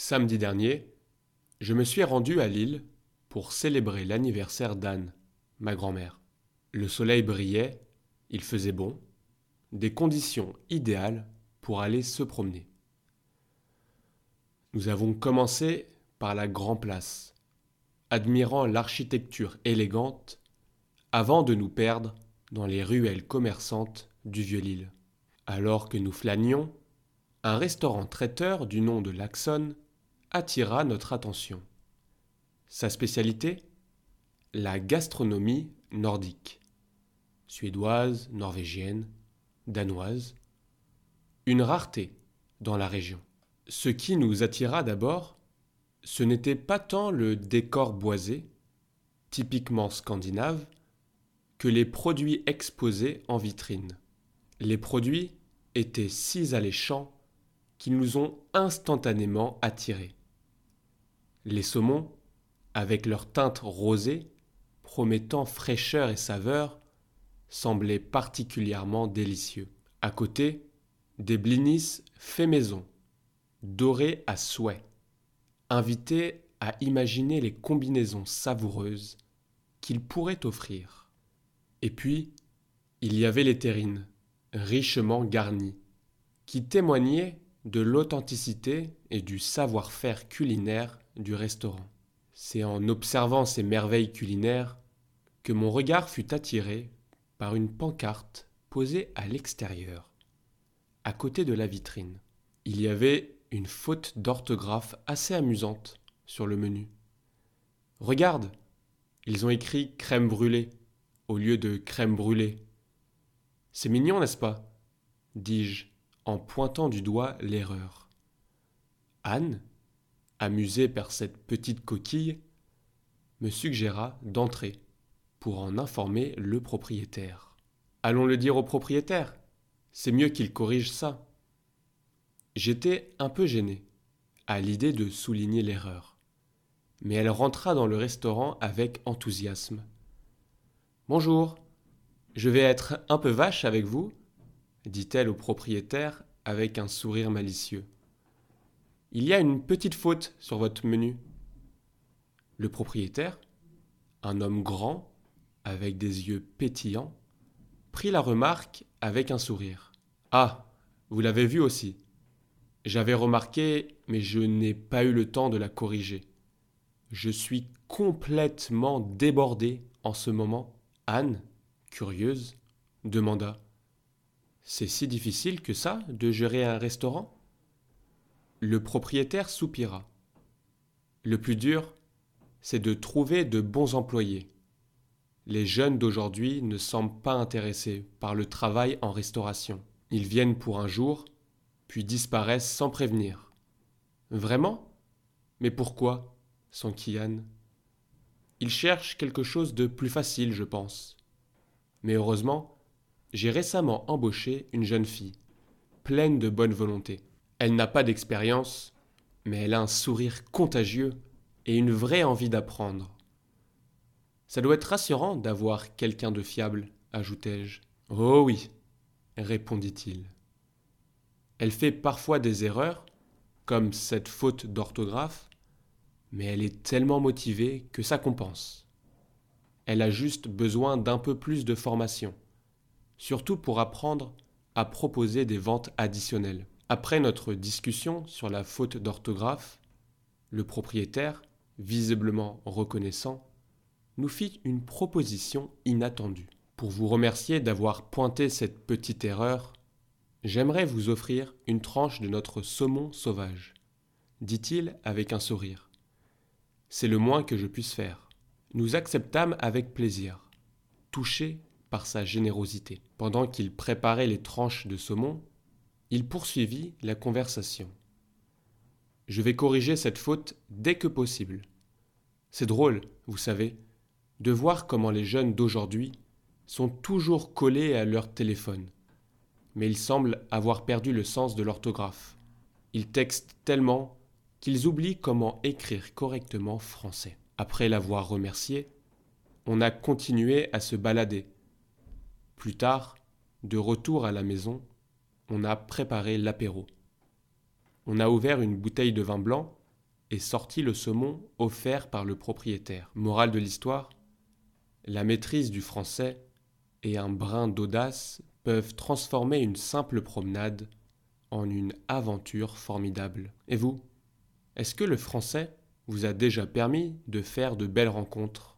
Samedi dernier, je me suis rendu à Lille pour célébrer l'anniversaire d'Anne, ma grand-mère. Le soleil brillait, il faisait bon, des conditions idéales pour aller se promener. Nous avons commencé par la Grand Place, admirant l'architecture élégante, avant de nous perdre dans les ruelles commerçantes du Vieux-Lille. Alors que nous flânions, un restaurant traiteur du nom de Laxon attira notre attention. Sa spécialité? La gastronomie nordique. Suédoise, norvégienne, danoise. Une rareté dans la région. Ce qui nous attira d'abord, ce n'était pas tant le décor boisé, typiquement scandinave, que les produits exposés en vitrine. Les produits étaient si alléchants qu'ils nous ont instantanément attirés. Les saumons, avec leur teinte rosée, promettant fraîcheur et saveur, semblaient particulièrement délicieux. À côté, des blinis faits maison, dorés à souhait, invités à imaginer les combinaisons savoureuses qu'ils pourraient offrir. Et puis, il y avait les terrines, richement garnies, qui témoignaient de l'authenticité et du savoir-faire culinaire du restaurant. C'est en observant ces merveilles culinaires que mon regard fut attiré par une pancarte posée à l'extérieur, à côté de la vitrine. Il y avait une faute d'orthographe assez amusante sur le menu. Regarde, ils ont écrit crème brûlée au lieu de crème brûlée. C'est mignon, n'est-ce pas? dis-je en pointant du doigt l'erreur. Anne, amusée par cette petite coquille, me suggéra d'entrer pour en informer le propriétaire. Allons le dire au propriétaire. C'est mieux qu'il corrige ça. J'étais un peu gêné à l'idée de souligner l'erreur. Mais elle rentra dans le restaurant avec enthousiasme. Bonjour, je vais être un peu vache avec vous, dit-elle au propriétaire avec un sourire malicieux. Il y a une petite faute sur votre menu. Le propriétaire, un homme grand, avec des yeux pétillants, prit la remarque avec un sourire. Ah, vous l'avez vu aussi. J'avais remarqué, mais je n'ai pas eu le temps de la corriger. Je suis complètement débordé en ce moment. Anne, curieuse, demanda. C'est si difficile que ça de gérer un restaurant? Le propriétaire soupira. Le plus dur, c'est de trouver de bons employés. Les jeunes d'aujourd'hui ne semblent pas intéressés par le travail en restauration. Ils viennent pour un jour, puis disparaissent sans prévenir. Vraiment? Mais pourquoi? s'enquit Anne. Ils cherchent quelque chose de plus facile, je pense. Mais heureusement, j'ai récemment embauché une jeune fille, pleine de bonne volonté. Elle n'a pas d'expérience, mais elle a un sourire contagieux et une vraie envie d'apprendre. Ça doit être rassurant d'avoir quelqu'un de fiable, ajoutai-je. Oh oui, répondit-il. Elle fait parfois des erreurs, comme cette faute d'orthographe, mais elle est tellement motivée que ça compense. Elle a juste besoin d'un peu plus de formation, surtout pour apprendre à proposer des ventes additionnelles. Après notre discussion sur la faute d'orthographe, le propriétaire, visiblement reconnaissant, nous fit une proposition inattendue. Pour vous remercier d'avoir pointé cette petite erreur, j'aimerais vous offrir une tranche de notre saumon sauvage, dit-il avec un sourire. C'est le moins que je puisse faire. Nous acceptâmes avec plaisir, touchés par sa générosité. Pendant qu'il préparait les tranches de saumon, il poursuivit la conversation. Je vais corriger cette faute dès que possible. C'est drôle, vous savez, de voir comment les jeunes d'aujourd'hui sont toujours collés à leur téléphone. Mais ils semblent avoir perdu le sens de l'orthographe. Ils textent tellement qu'ils oublient comment écrire correctement français. Après l'avoir remercié, on a continué à se balader. Plus tard, de retour à la maison, on a préparé l'apéro. On a ouvert une bouteille de vin blanc et sortit le saumon offert par le propriétaire. Morale de l'histoire La maîtrise du français et un brin d'audace peuvent transformer une simple promenade en une aventure formidable. Et vous Est-ce que le français vous a déjà permis de faire de belles rencontres?